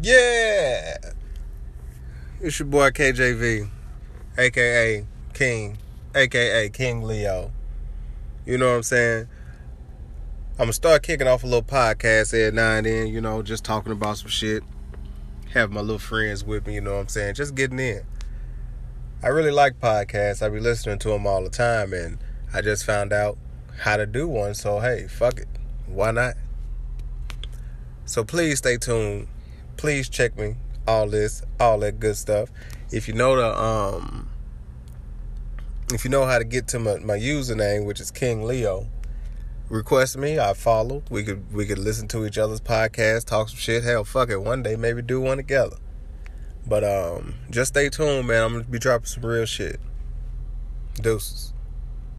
Yeah. It's your boy KJV, aka King, aka King Leo. You know what I'm saying? I'm gonna start kicking off a little podcast every now and then, you know, just talking about some shit. Have my little friends with me, you know what I'm saying? Just getting in. I really like podcasts. I be listening to them all the time, and I just found out how to do one. So hey, fuck it, why not? So please stay tuned. Please check me. All this, all that good stuff. If you know the um, if you know how to get to my, my username, which is King Leo, request me. I follow. We could we could listen to each other's podcast, talk some shit. Hell, fuck it. One day maybe do one together. But um, just stay tuned, man. I'm gonna be dropping some real shit. Deuces.